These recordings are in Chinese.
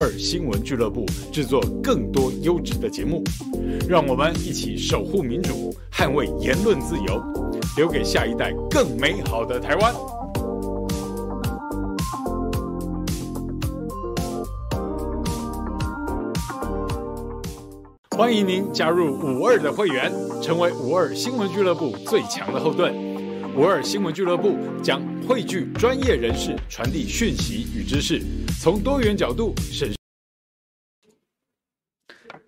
二新闻俱乐部制作更多优质的节目，让我们一起守护民主，捍卫言论自由，留给下一代更美好的台湾。欢迎您加入五二的会员，成为五二新闻俱乐部最强的后盾。五二新闻俱乐部将汇聚专业人士，传递讯息与知识。从多元角度审。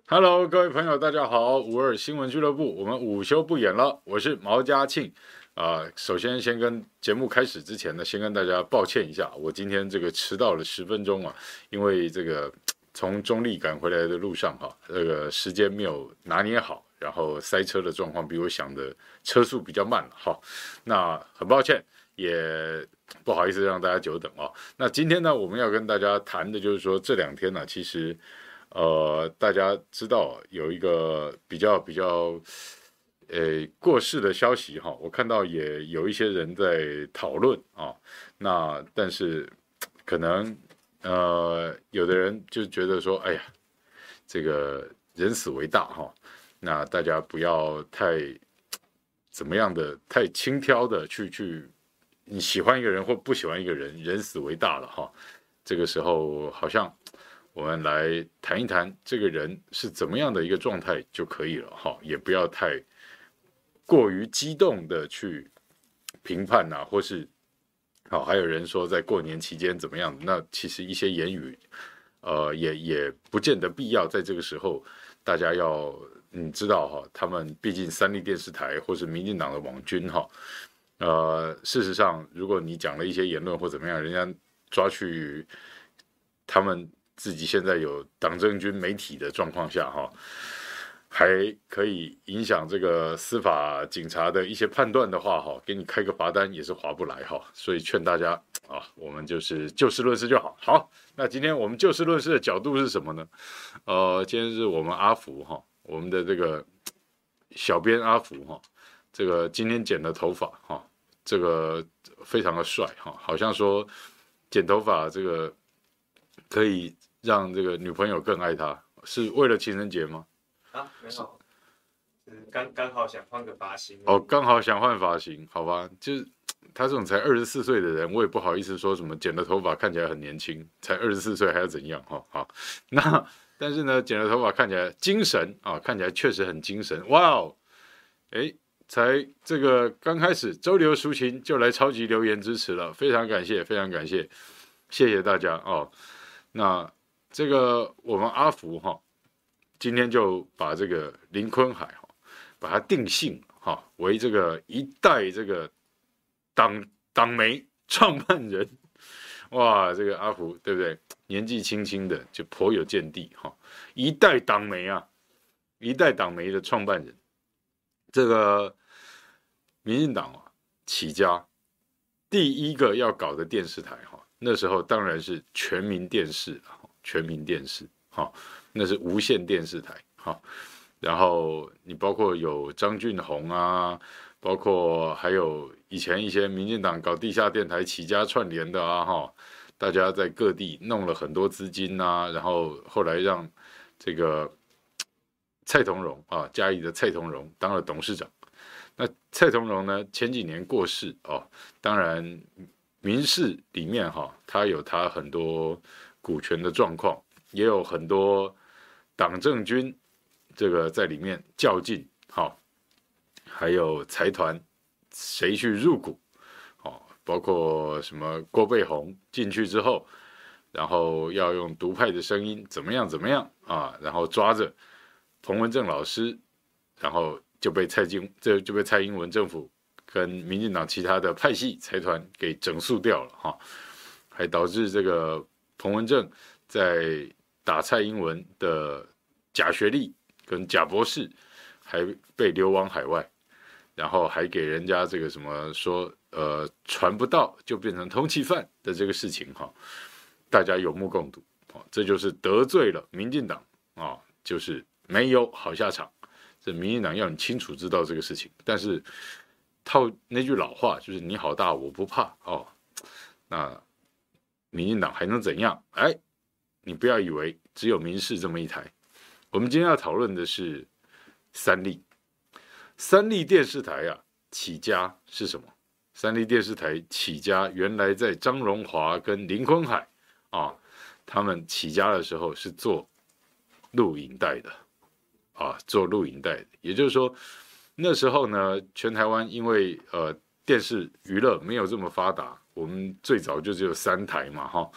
Hello，各位朋友，大家好！五二新闻俱乐部，我们午休不演了。我是毛家庆啊、首先，先跟节目开始之前呢，先跟大家抱歉一下，我今天这个迟到了十分钟啊，因为这个从中立赶回来的路上哈，这个时间没有拿捏好，然后塞车的状况比我想的车速比较慢了哈。那很抱歉，也。不好意思让大家久等哦。那今天呢，我们要跟大家谈的就是说，这两天呢，其实，呃，大家知道有一个比较比较，呃，过世的消息哈。我看到也有一些人在讨论啊。那但是可能呃，有的人就觉得说，哎呀，这个人死为大哈。那大家不要太怎么样的，太轻佻的去去。你喜欢一个人或不喜欢一个人，人死为大了哈。这个时候，好像我们来谈一谈这个人是怎么样的一个状态就可以了哈，也不要太过于激动的去评判呐，或是好，还有人说在过年期间怎么样？那其实一些言语，呃，也也不见得必要在这个时候，大家要你知道哈，他们毕竟三立电视台或是民进党的网军哈。呃，事实上，如果你讲了一些言论或怎么样，人家抓去他们自己现在有党政军媒体的状况下，哈，还可以影响这个司法警察的一些判断的话，哈，给你开个罚单也是划不来，哈。所以劝大家啊，我们就是就事论事就好。好，那今天我们就事论事的角度是什么呢？呃，今天是我们阿福哈，我们的这个小编阿福哈，这个今天剪了头发哈。这个非常的帅哈，好像说剪头发这个可以让这个女朋友更爱他，是为了情人节吗？啊，没有，是刚刚好想换个发型。哦，刚好想换发型，好吧，就是他这种才二十四岁的人，我也不好意思说什么剪了头发看起来很年轻，才二十四岁还要怎样哈？好，那但是呢，剪了头发看起来精神啊，看起来确实很精神，哇哦，哎。才这个刚开始，周流抒情就来超级留言支持了，非常感谢，非常感谢，谢谢大家哦。那这个我们阿福哈，今天就把这个林坤海哈，把他定性哈为这个一代这个党党媒创办人，哇，这个阿福对不对？年纪轻轻的就颇有见地哈，一代党媒啊，一代党媒的创办人，这个。民进党啊，起家第一个要搞的电视台哈，那时候当然是全民电视，全民电视哈，那是无线电视台哈。然后你包括有张俊宏啊，包括还有以前一些民进党搞地下电台起家串联的啊哈，大家在各地弄了很多资金呐，然后后来让这个蔡同荣啊，嘉义的蔡同荣当了董事长。那蔡同荣呢？前几年过世哦，当然民视里面哈、他有他很多股权的状况，也有很多党政军这个在里面较劲，哈、还有财团谁去入股，哦，包括什么郭背红进去之后，然后要用独派的声音怎么样怎么样啊，然后抓着彭文正老师，然后。就被蔡经这就被蔡英文政府跟民进党其他的派系财团给整肃掉了哈，还导致这个彭文正在打蔡英文的假学历跟假博士还被流亡海外，然后还给人家这个什么说呃传不到就变成通缉犯的这个事情哈，大家有目共睹啊，这就是得罪了民进党啊，就是没有好下场。这民进党要你清楚知道这个事情，但是套那句老话就是“你好大，我不怕”哦。那民进党还能怎样？哎，你不要以为只有民视这么一台。我们今天要讨论的是三立。三立电视台啊，起家是什么？三立电视台起家，原来在张荣华跟林坤海啊，他们起家的时候是做录影带的啊，做录影带的。也就是说，那时候呢，全台湾因为呃电视娱乐没有这么发达，我们最早就只有三台嘛，哈。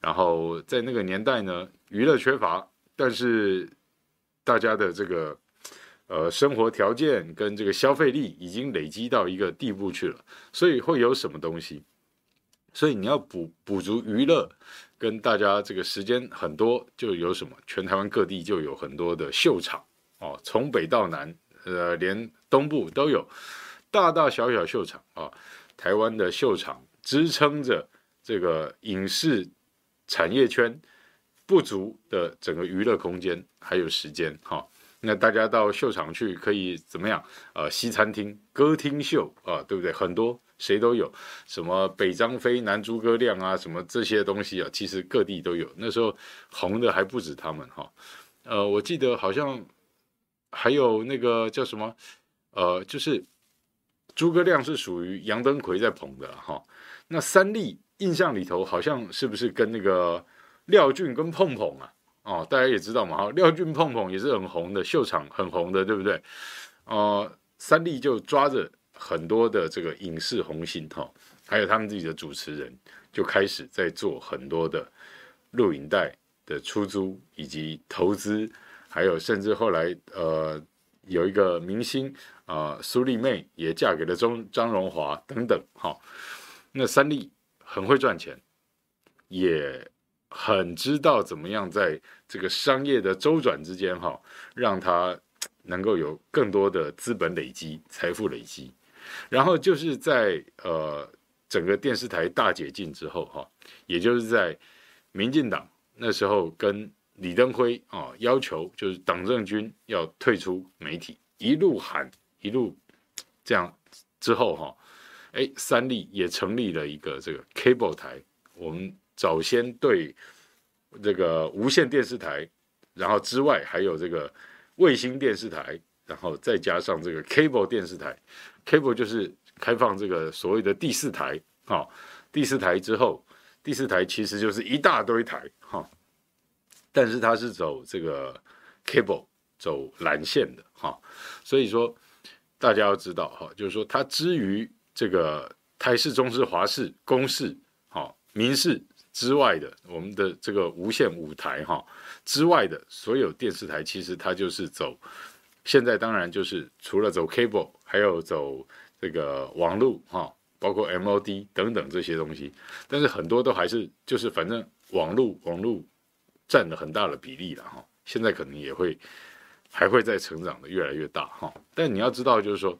然后在那个年代呢，娱乐缺乏，但是大家的这个。呃，生活条件跟这个消费力已经累积到一个地步去了，所以会有什么东西？所以你要补补足娱乐，跟大家这个时间很多，就有什么？全台湾各地就有很多的秀场哦，从北到南，呃，连东部都有大大小小秀场啊。台湾的秀场支撑着这个影视产业圈不足的整个娱乐空间还有时间哈。那大家到秀场去可以怎么样？呃，西餐厅、歌厅秀啊，对不对？很多谁都有，什么北张飞、南诸葛亮啊，什么这些东西啊，其实各地都有。那时候红的还不止他们哈。呃，我记得好像还有那个叫什么？呃，就是诸葛亮是属于杨登魁在捧的哈。那三立印象里头好像是不是跟那个廖俊跟碰碰啊？哦，大家也知道嘛，哈，廖俊碰碰也是很红的，秀场很红的，对不对？呃，三立就抓着很多的这个影视红星，哈，还有他们自己的主持人，就开始在做很多的录影带的出租以及投资，还有甚至后来呃有一个明星啊，呃，苏丽妹也嫁给了张张荣华等等，哈，那三立很会赚钱，也。很知道怎么样在这个商业的周转之间，哈，让他能够有更多的资本累积、财富累积。然后就是在呃整个电视台大解禁之后，哈，也就是在民进党那时候跟李登辉啊要求，就是党政军要退出媒体，一路喊一路这样之后，哈，哎，三立也成立了一个这个 cable 台，我们。早先对这个无线电视台，然后之外还有这个卫星电视台，然后再加上这个 cable 电视台，cable 就是开放这个所谓的第四台，哈，第四台之后，第四台其实就是一大堆台，哈，但是它是走这个 cable 走蓝线的，哈，所以说大家要知道，哈，就是说它之于这个台式、中式、华式、公式，哈，民视。之外的，我们的这个无线舞台哈，之外的所有电视台，其实它就是走，现在当然就是除了走 cable，还有走这个网路哈，包括 MOD 等等这些东西，但是很多都还是就是反正网路网路占了很大的比例了哈，现在可能也会还会再成长的越来越大哈，但你要知道就是说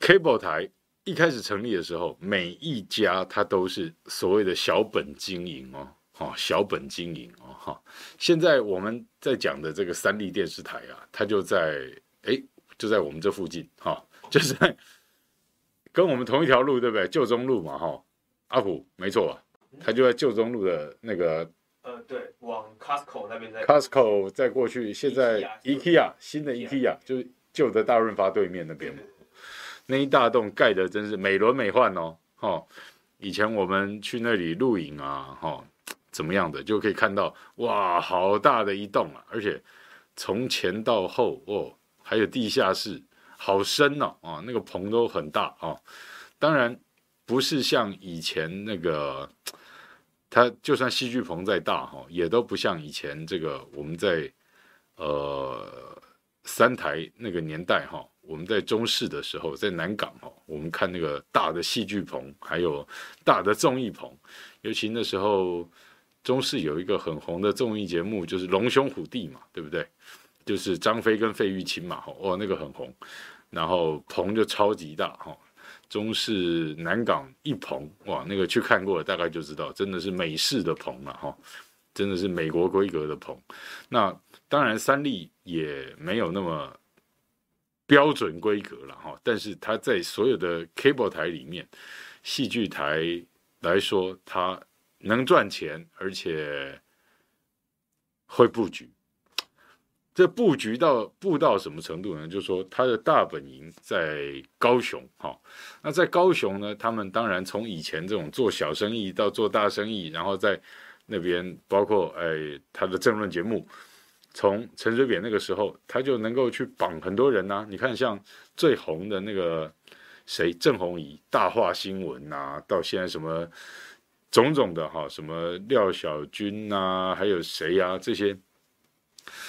cable 台。一开始成立的时候，每一家它都是所谓的小本经营哦，哈，小本经营哦，哈。现在我们在讲的这个三立电视台啊，它就在哎，就在我们这附近，哈，就是在跟我们同一条路，对不对？旧中路嘛，哈，阿虎没错吧？它就在旧中路的那个，呃，对，往 Costco 那边在 Costco 再过去，现在 IKEA 新的 IKEA 就是旧的大润发对面那边。那一大栋盖的真是美轮美奂哦，哈！以前我们去那里露营啊，哈，怎么样的就可以看到，哇，好大的一栋啊！而且从前到后哦，还有地下室，好深哦，啊，那个棚都很大啊。当然不是像以前那个，它就算戏剧棚再大哈，也都不像以前这个我们在呃三台那个年代哈。我们在中视的时候，在南港哦，我们看那个大的戏剧棚，还有大的综艺棚，尤其那时候中视有一个很红的综艺节目，就是《龙兄虎弟》嘛，对不对？就是张飞跟费玉清嘛，哦，那个很红，然后棚就超级大哈。中视南港一棚哇，那个去看过大概就知道，真的是美式的棚了哈，真的是美国规格的棚。那当然三立也没有那么。标准规格了哈，但是它在所有的 cable 台里面，戏剧台来说，它能赚钱，而且会布局。这布局到布到什么程度呢？就是说，他的大本营在高雄，哈，那在高雄呢，他们当然从以前这种做小生意到做大生意，然后在那边包括哎他的政论节目，从陈水扁那个时候，他就能够去绑很多人呐、你看，像最红的那个谁郑弘仪大话新闻呐，到现在什么种种的哈，什么廖小军呐，还有谁呀、这些。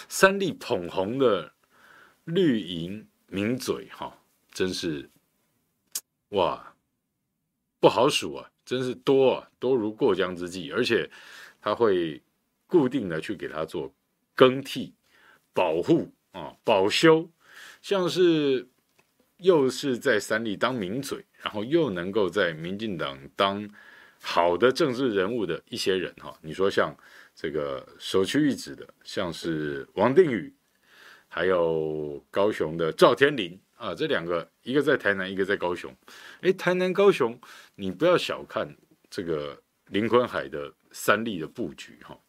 三立捧红的绿营名嘴哈，真是哇，不好数啊，真是多啊，多如过江之鲫。而且他会固定的去给他做更替、保护啊、保修，像是又是在三立当名嘴，然后又能够在民进党当好的政治人物的一些人哈，你说像。这个首屈一指的，像是王定宇，还有高雄的赵天麟啊，这两个，一个在台南，一个在高雄。哎，台南、高雄，你不要小看这个林坤海的三立的布局哈。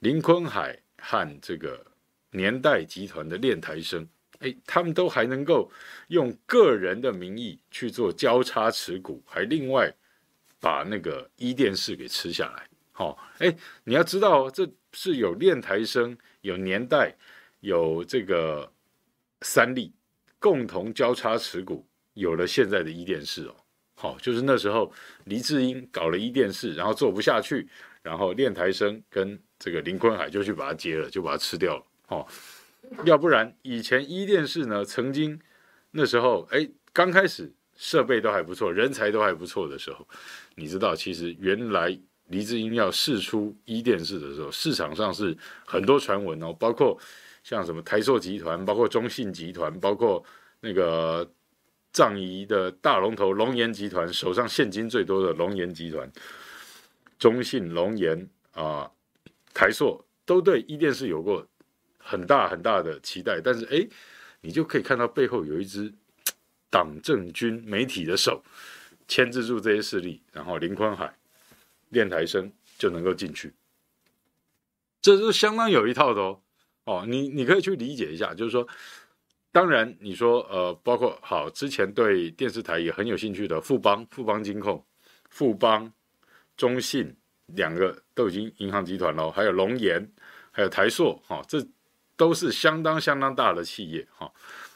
林坤海和这个年代集团的练台生，哎，他们都还能够用个人的名义去做交叉持股，还另外把那个伊电视给吃下来。好，哎，你要知道，这是有练台生、有年代、有这个三立共同交叉持股，有了现在的伊电视哦。好，就是那时候黎智英搞了伊电视，然后做不下去，然后练台生跟这个林坤海就去把它接了，就把它吃掉了。哦，要不然以前伊电视呢，曾经那时候哎，刚开始设备都还不错，人才都还不错的时候，你知道，其实原来。黎智英要试出伊电视的时候，市场上是很多传闻哦，包括像什么台塑集团，包括中信集团，包括那个藏仪的大龙头龙岩集团，手上现金最多的龙岩集团，中信、龙岩啊、台塑都对伊电视有过很大很大的期待，但是哎，你就可以看到背后有一支党政军媒体的手牵制住这些势力，然后林坤海。练台生就能够进去，这是相当有一套的哦。哦，你你可以去理解一下，就是说，当然你说呃，包括好之前对电视台也很有兴趣的富邦、富邦金控、富邦、中信两个都已经银行集团了，还有龙岩，还有台塑，哈、哦，这都是相当相当大的企业哈、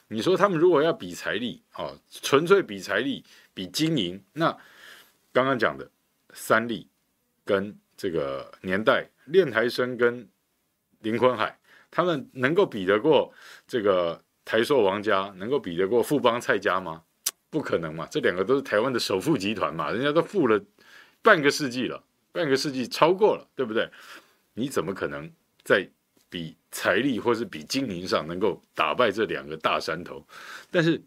你说他们如果要比财力，哦，纯粹比财力、比经营，那刚刚讲的三力。跟这个年代练台生跟林坤海，他们能够比得过这个台塑王家，能够比得过富邦蔡家吗？不可能嘛！这两个都是台湾的首富集团嘛，人家都富了半个世纪了，半个世纪超过了，对不对？你怎么可能在比财力或是比经营上能够打败这两个大山头？但是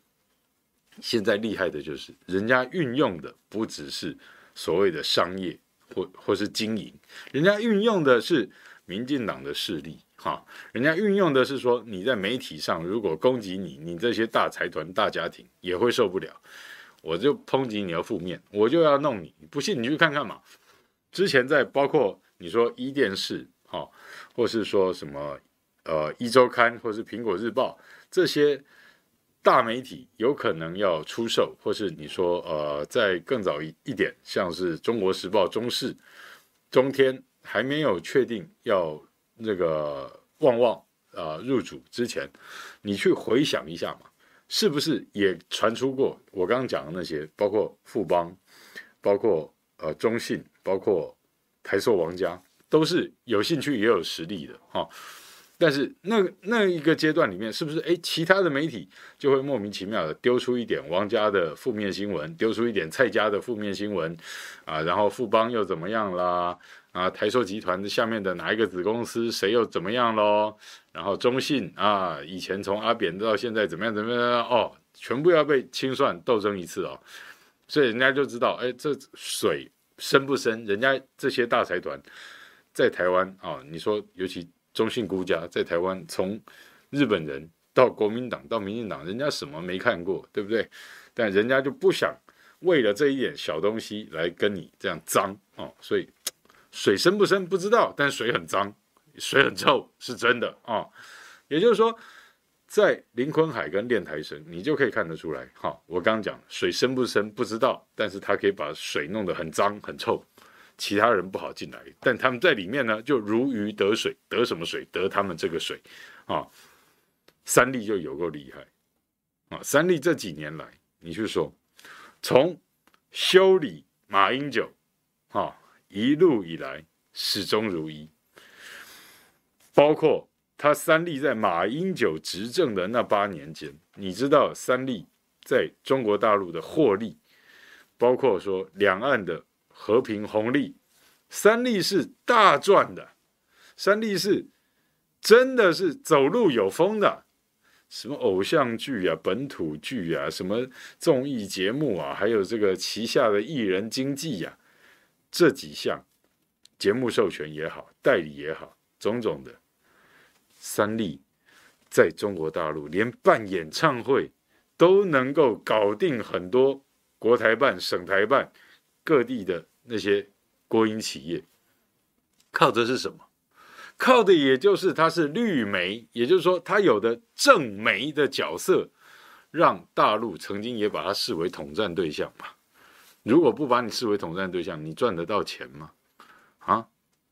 现在厉害的就是，人家运用的不只是所谓的商业。或或是经营，人家运用的是民进党的势力，哈，人家运用的是说你在媒体上如果攻击你，你这些大财团、大家庭也会受不了，我就抨击你要负面，我就要弄你，不信你去看看嘛。之前在包括你说一电视，哈，或是说什么呃一周刊，或是苹果日报这些。大媒体有可能要出售，或是你说，呃，在更早一一点，像是《中国时报》、中视、中天还没有确定要那个旺旺啊、呃、入主之前，你去回想一下嘛，是不是也传出过我刚刚讲的那些，包括富邦，包括呃中信，包括台塑王家，都是有兴趣也有实力的哈。但是那那一个阶段里面，是不是诶，其他的媒体就会莫名其妙的丢出一点王家的负面新闻，丢出一点蔡家的负面新闻，啊，然后富邦又怎么样啦？啊，台塑集团的下面的哪一个子公司谁又怎么样喽？然后中信啊，以前从阿扁到现在怎么样怎么样哦，全部要被清算斗争一次哦，所以人家就知道，哎，这水深不深？人家这些大财团在台湾啊，你说尤其。中信孤家在台湾，从日本人到国民党到民进党，人家什么没看过，对不对？但人家就不想为了这一点小东西来跟你这样脏哦，所以水深不深不知道，但水很脏，水很臭是真的啊、哦。也就是说，在林坤海跟练台生，你就可以看得出来。哈、我刚刚讲水深不深不知道，但是他可以把水弄得很脏很臭，其他人不好进来，但他们在里面呢，就如鱼得水，得什么水？得他们这个水啊、三立就有够厉害啊、三立这几年来，你去说，从修理马英九，哈、哦，一路以来始终如一，包括。他三立在马英九执政的那八年间，你知道三立在中国大陆的获利，包括说两岸的和平红利，三立是大赚的，三立是真的是走路有风的，什么偶像剧啊、本土剧啊、什么综艺节目啊，还有这个旗下的艺人经纪呀、这几项节目授权也好，代理也好，种种的。三立在中国大陆连办演唱会都能够搞定很多国台办、省台办各地的那些国营企业，靠的是什么？靠的也就是它是绿媒，也就是说它有的正媒的角色，让大陆曾经也把它视为统战对象嘛。如果不把你视为统战对象，你赚得到钱吗？啊，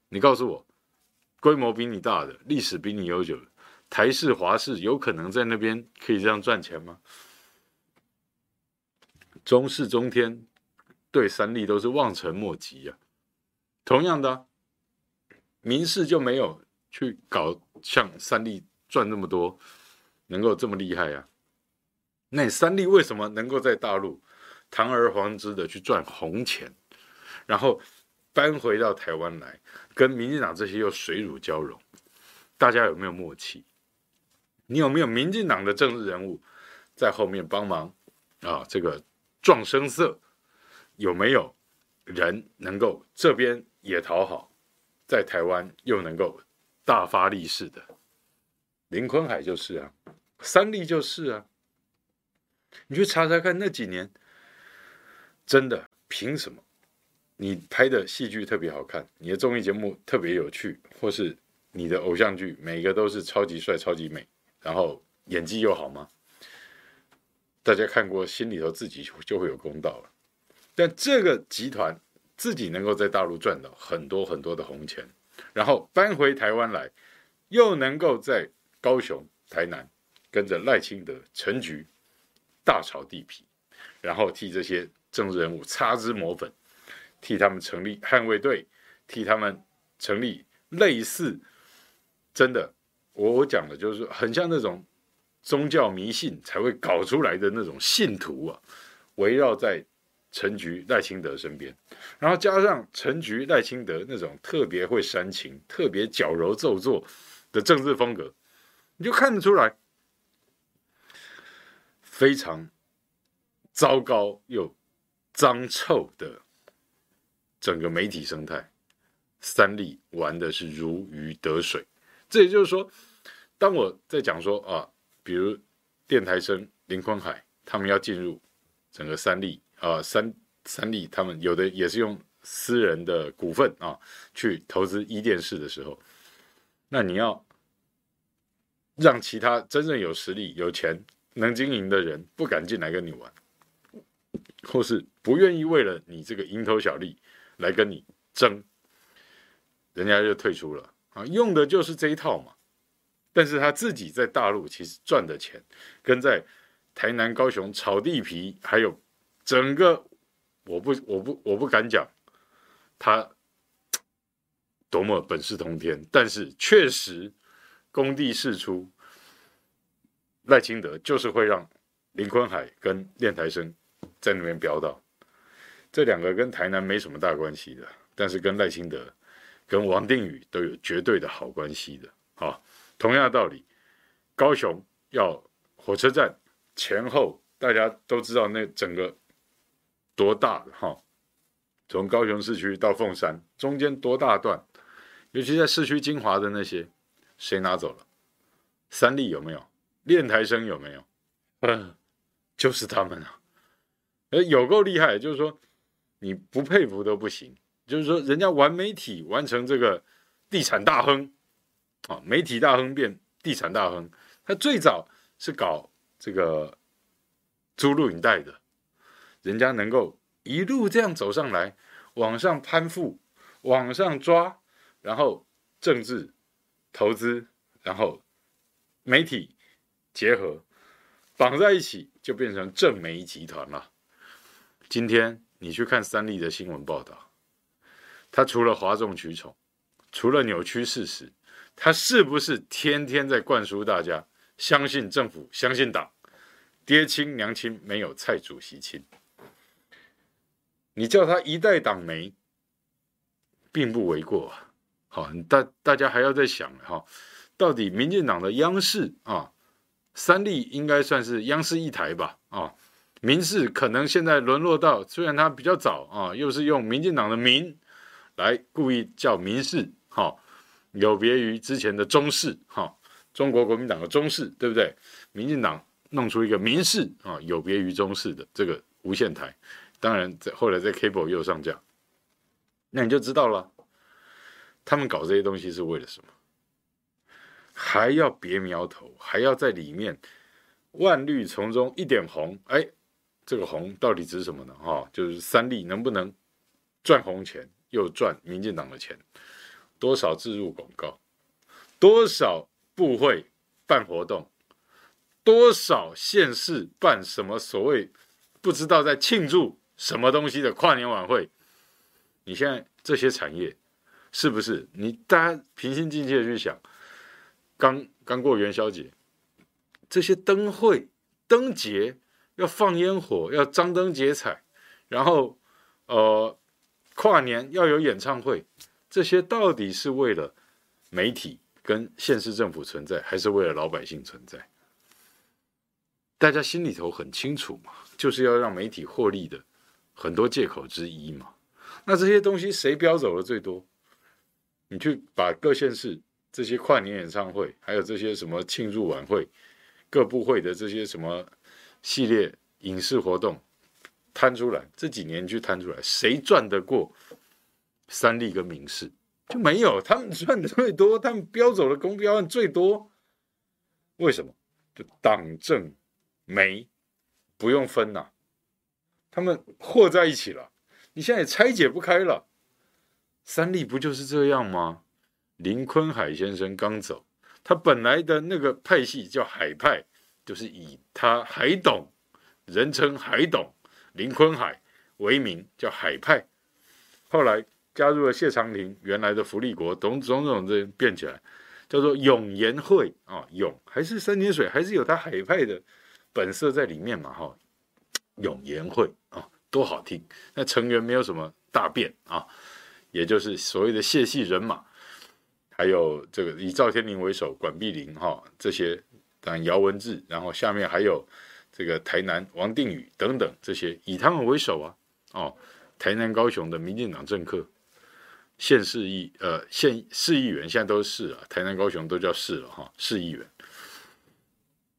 你告诉我。规模比你大的，历史比你悠久的，台式、华视有可能在那边可以这样赚钱吗？中视、中天对三立都是望尘莫及呀、同样的、啊，民视就没有去搞像三立赚那么多，能够这么厉害呀、啊？那三立为什么能够在大陆堂而皇之的去赚红钱，然后搬回到台湾来？跟民进党这些又水乳交融，大家有没有默契？你有没有民进党的政治人物在后面帮忙啊？这个壮声色，有没有人能够这边也讨好，在台湾又能够大发利市的？林坤海就是啊，三立就是啊，你去查查看那几年，真的凭什么？你拍的戏剧特别好看，你的综艺节目特别有趣，或是你的偶像剧每个都是超级帅、超级美，然后演技又好吗？大家看过，心里头自己就会有公道了。但这个集团自己能够在大陆赚到很多很多的红钱，然后搬回台湾来，又能够在高雄、台南跟着赖清德、陈菊大炒地皮，然后替这些政治人物擦脂抹粉。替他们成立捍卫队，替他们成立类似，真的，我我讲的就是很像那种宗教迷信才会搞出来的那种信徒啊，围绕在陈菊赖清德身边，然后加上陈菊赖清德那种特别会煽情、特别矫揉造作的政治风格，你就看得出来，非常糟糕又脏臭的。整个媒体生态，三立玩的是如鱼得水。这也就是说，当我在讲说啊，比如电台生林坤海他们要进入整个三立啊，三三立他们有的也是用私人的股份啊去投资一电视的时候，那你要让其他真正有实力、有钱、能经营的人不敢进来跟你玩，或是不愿意为了你这个蝇头小利。来跟你争，人家就退出了啊！用的就是这一套嘛。但是他自己在大陆其实赚的钱，跟在台南、高雄炒地皮，还有整个，我不，我不，我不敢讲他多么本事通天，但是确实工地事出，赖清德就是会让林坤海跟练台生在那边飙到。这两个跟台南没什么大关系的，但是跟赖清德、跟王定宇都有绝对的好关系的。哈，同样的道理，高雄要火车站前后，大家都知道那整个多大的哈，从高雄市区到凤山中间多大段，尤其在市区精华的那些，谁拿走了？三立有没有？练台生有没有？嗯，就是他们啊，呃，有够厉害，就是说。你不佩服都不行，就是说，人家玩媒体玩成这个地产大亨，啊，媒体大亨变地产大亨。他最早是搞这个租录影带的，人家能够一路这样走上来，往上攀附，往上抓，然后政治、投资，然后媒体结合绑在一起，就变成正媒集团了。今天你去看三立的新闻报道，他除了哗众取宠，除了扭曲事实，他是不是天天在灌输大家？相信政府，相信党，爹亲娘亲没有蔡主席亲。你叫他一代党媒，并不为过。好，大大家还要再想哈，到底民进党的央视啊，三立应该算是央视一台吧？啊，民视可能现在沦落到，虽然它比较早啊，又是用民进党的民来故意叫民视，哈，有别于之前的中视，哈。中国国民党的中视，对不对？民进党弄出一个民视啊，有别于中视的这个无线台，当然在后来在 cable 又上架，那你就知道了，他们搞这些东西是为了什么？还要别苗头，还要在里面万绿丛中一点红，哎，这个红到底指什么呢？哈，就是三立能不能赚红钱，又赚民进党的钱，多少自入广告，多少？部会办活动，多少县市办什么所谓不知道在庆祝什么东西的跨年晚会？你现在这些产业是不是？你大家平心静气的去想，刚刚过元宵节，这些灯会、灯节要放烟火，要张灯结彩，然后呃跨年要有演唱会，这些到底是为了媒体？跟县市政府存在，还是为了老百姓存在？大家心里头很清楚嘛，就是要让媒体获利的很多借口之一嘛。那这些东西谁标走的最多？你去把各县市这些跨年演唱会，还有这些什么庆祝晚会、各部会的这些什么系列影视活动摊出来，这几年去摊出来，谁赚得过三立跟明视？就没有，他们赚的最多，他们标走的公标案最多，为什么？就党政媒不用分呐、他们和在一起了，你现在也拆解不开了。三立不就是这样吗？林坤海先生刚走，他本来的那个派系叫海派，就是以他海董，人称海董林坤海为名，叫海派，后来。加入了谢长廷原来的福利国，种种种这变起来，叫做永延会啊，永还是三点水，还是有他海派的本色在里面嘛哈。永延会啊，多好听！那成员没有什么大变啊，也就是所谓的谢系人马，还有这个以赵天麟为首，管碧玲哈这些，但姚文智，然后下面还有这个台南王定宇等等这些，以他们为首啊，哦，台南高雄的民进党政客。县市议呃县市议员现在都是市了，台南高雄都叫市了哈，市议员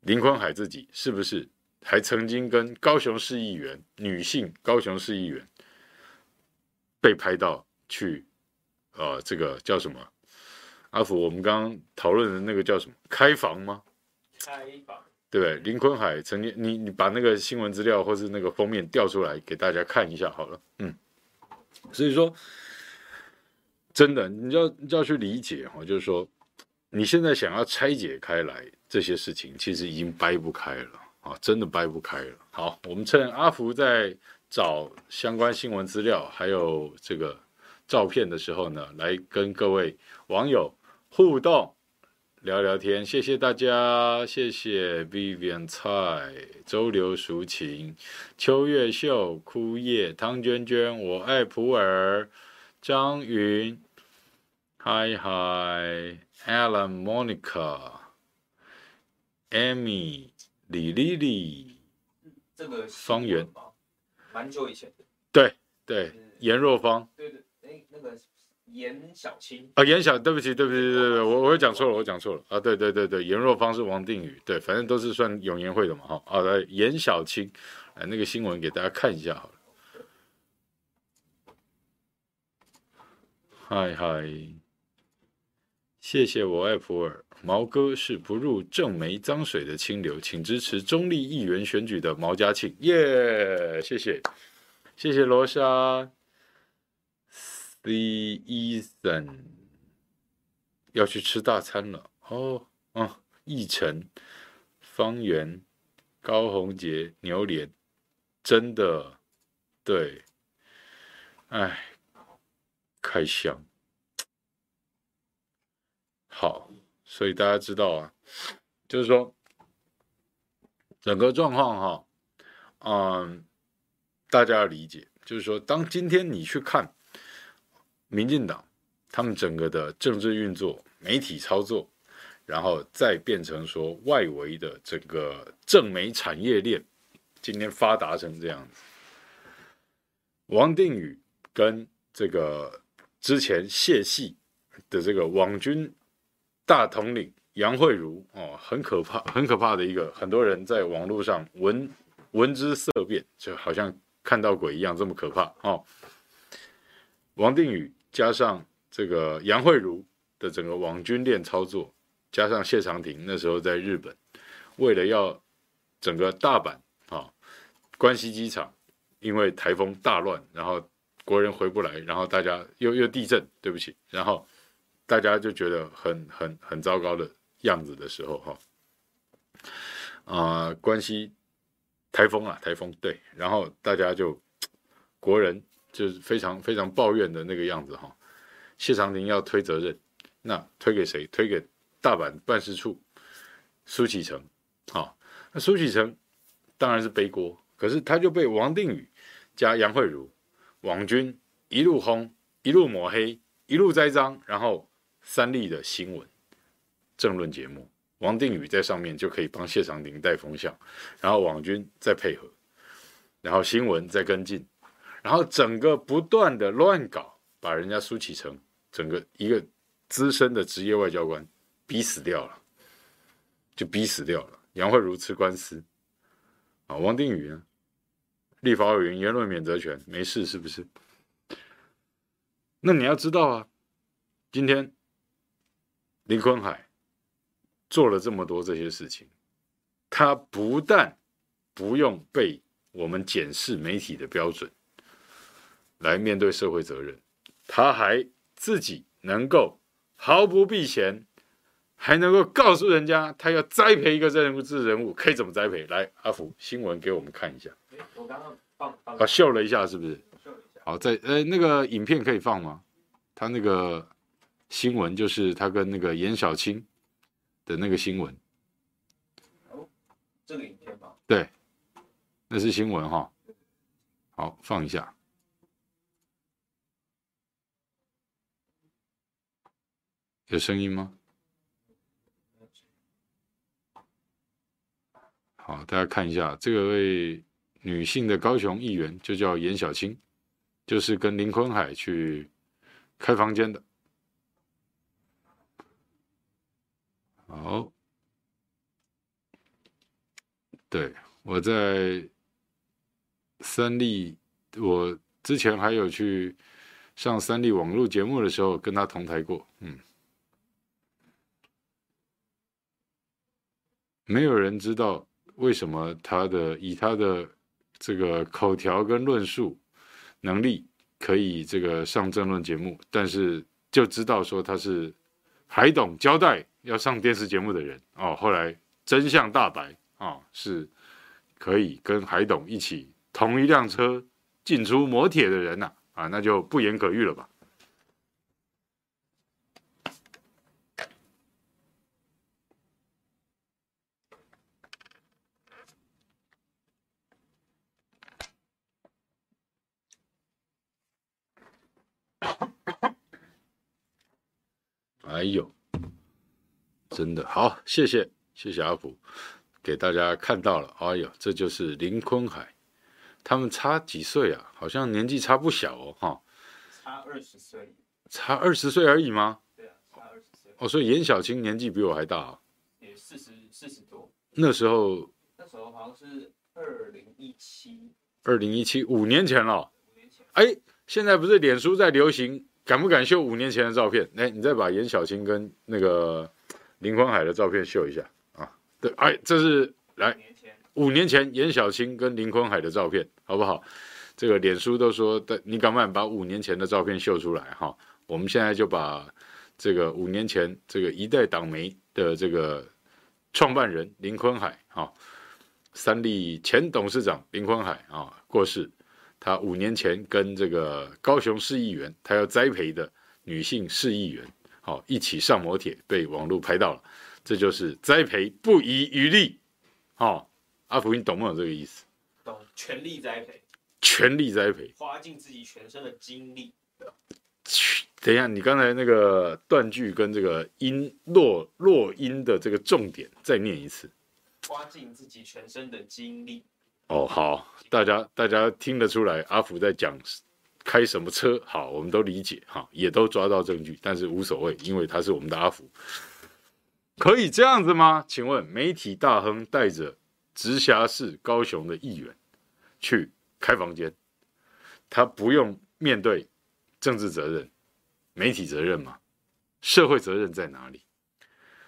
林坤海自己是不是还曾经跟高雄市议员女性高雄市议员被拍到去呃这个叫什么阿福我们刚刚讨论的那个叫什么开房吗？开房对不对？林坤海曾经你你把那个新闻资料或是那个封面调出来给大家看一下好了，嗯，所以说。真的，你要你要去理解哈，就是说，你现在想要拆解开来这些事情，其实已经掰不开了啊，真的掰不开了。好，我们趁阿福在找相关新闻资料还有这个照片的时候呢，来跟各位网友互动聊聊天。谢谢大家，谢谢 Vivian 蔡、周流淑琴、秋月秀、枯叶、汤娟娟，我爱普洱。张云，Hi Hi，Alan，Monica，Amy，李丽丽，这个方圆，蛮久以前的，对对，颜若芳，对对，哎，那个颜小青，啊，颜小，对不起对不起对对，我我讲错了，我讲错了。啊，对对对对，颜若芳是王定宇，对，反正都是算永延会的嘛，哈，啊，来，颜小青，来那个新闻给大家看一下好了。嗨嗨，谢谢我爱普洱，毛哥是不入正梅脏水的清流，请支持中立议员选举的毛家庆，耶、yeah！谢谢，谢谢罗莎 The Ethan 要去吃大餐了哦，哦，奕晨、方圆、高宏杰、牛脸，真的，对，哎，开箱。好，所以大家知道啊，就是说整个状况哈，嗯，大家要理解，就是说，当今天你去看民进党他们整个的政治运作、媒体操作，然后再变成说外围的整个政媒产业链，今天发达成这样子，王定宇跟这个之前谢系的这个网军。大统领杨慧如哦，很可怕，很可怕的一个，很多人在网络上闻闻之色变，就好像看到鬼一样，这么可怕哦。王定宇加上这个杨慧如的整个网军链操作，加上谢长廷那时候在日本，为了要整个大阪啊、哦、关西机场，因为台风大乱，然后国人回不来，然后大家又又地震，对不起，然后。大家就觉得很很很糟糕的样子的时候，哈，啊，关西台风啊，台风对，然后大家就国人就是非常非常抱怨的那个样子，哈。谢长廷要推责任，那推给谁？推给大阪办事处苏启诚，啊，那苏启成当然是背锅，可是他就被王定宇加杨慧如网军一路轰，一路抹黑，一路栽赃，然后。三立的新闻政论节目，王定宇在上面就可以帮谢长廷带风向，然后网军再配合，然后新闻再跟进，然后整个不断的乱搞，把人家苏启成整个一个资深的职业外交官逼死掉了，就逼死掉了。杨慧如吃官司啊，王定宇呢，立法委员言论免责权没事是不是？那你要知道啊，今天。林坤海做了这么多这些事情，他不但不用被我们检视媒体的标准来面对社会责任，他还自己能够毫不避嫌，还能够告诉人家他要栽培一个政治人物，可以怎么栽培？来，阿福新闻给我们看一下。我刚刚放放啊，秀了一下，是不是？好，在呃那个影片可以放吗？他那个。新闻就是他跟那个颜小青的那个新闻。哦，这个影片吗？对，那是新闻哈。好，放一下。有声音吗？好，大家看一下，这个位女性的高雄议员就叫颜小青，就是跟林坤海去开房间的。好，对，我在三立，我之前还有去上三立网络节目的时候，跟他同台过。嗯，没有人知道为什么他的以他的这个口条跟论述能力可以这个上政论节目，但是就知道说他是海董交代。要上电视节目的人哦，后来真相大白啊、哦，是可以跟海董一起同一辆车进出摩铁的人呐，啊，那就不言可喻了吧？哎呦！真的好，谢谢谢谢阿普，给大家看到了。哎呦，这就是林坤海，他们差几岁啊？好像年纪差不小哦，哈。差二十岁。差二十岁而已吗？对啊，差二十岁。哦，所以颜小青年纪比我还大啊。也四十四十多。那时候。那时候好像是二零一七。二零一七，五年前了。五年前。哎，现在不是脸书在流行敢不敢秀五年前的照片？哎，你再把颜小青跟那个林坤海的照片秀一下啊！对，哎，这是来五年前严小青跟林坤海的照片，好不好？这个脸书都说的，你敢不敢把五年前的照片秀出来？哈，我们现在就把这个五年前这个一代党媒的这个创办人林坤海，哈，三立前董事长林坤海啊过世。他五年前跟这个高雄市议员，他要栽培的女性市议员，好一起上摩铁，被网络拍到了，这就是栽培不遗余力，好，阿福，你懂不懂这个意思？懂，全力栽培，全力栽培，花尽自己全身的精力。等一下，你刚才那个断句跟这个音落落音的这个重点，再念一次。花尽自己全身的精力。哦，好，大家大家听得出来，阿福在讲开什么车，好，我们都理解，哈，也都抓到证据，但是无所谓，因为他是我们的阿福，可以这样子吗？请问媒体大亨带着直辖市高雄的议员去开房间，他不用面对政治责任、媒体责任吗？社会责任在哪里？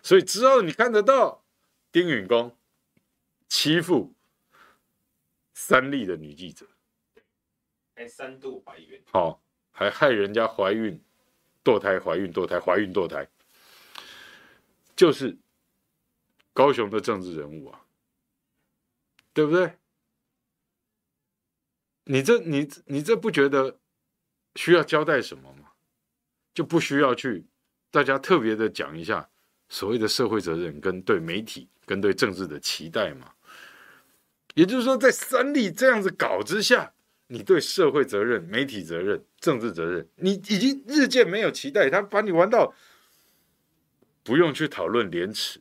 所以之后你看得到丁允恭欺负。三立的女记者，还三度怀孕，哦，还害人家怀孕、堕胎、怀孕、堕胎、怀孕、堕胎，就是高雄的政治人物啊，对不对？你这、你、你这不觉得需要交代什么吗？就不需要去大家特别的讲一下所谓的社会责任跟对媒体跟对政治的期待吗？也就是说，在三立这样子搞之下，你对社会责任、媒体责任、政治责任，你已经日渐没有期待。他把你玩到不用去讨论廉耻，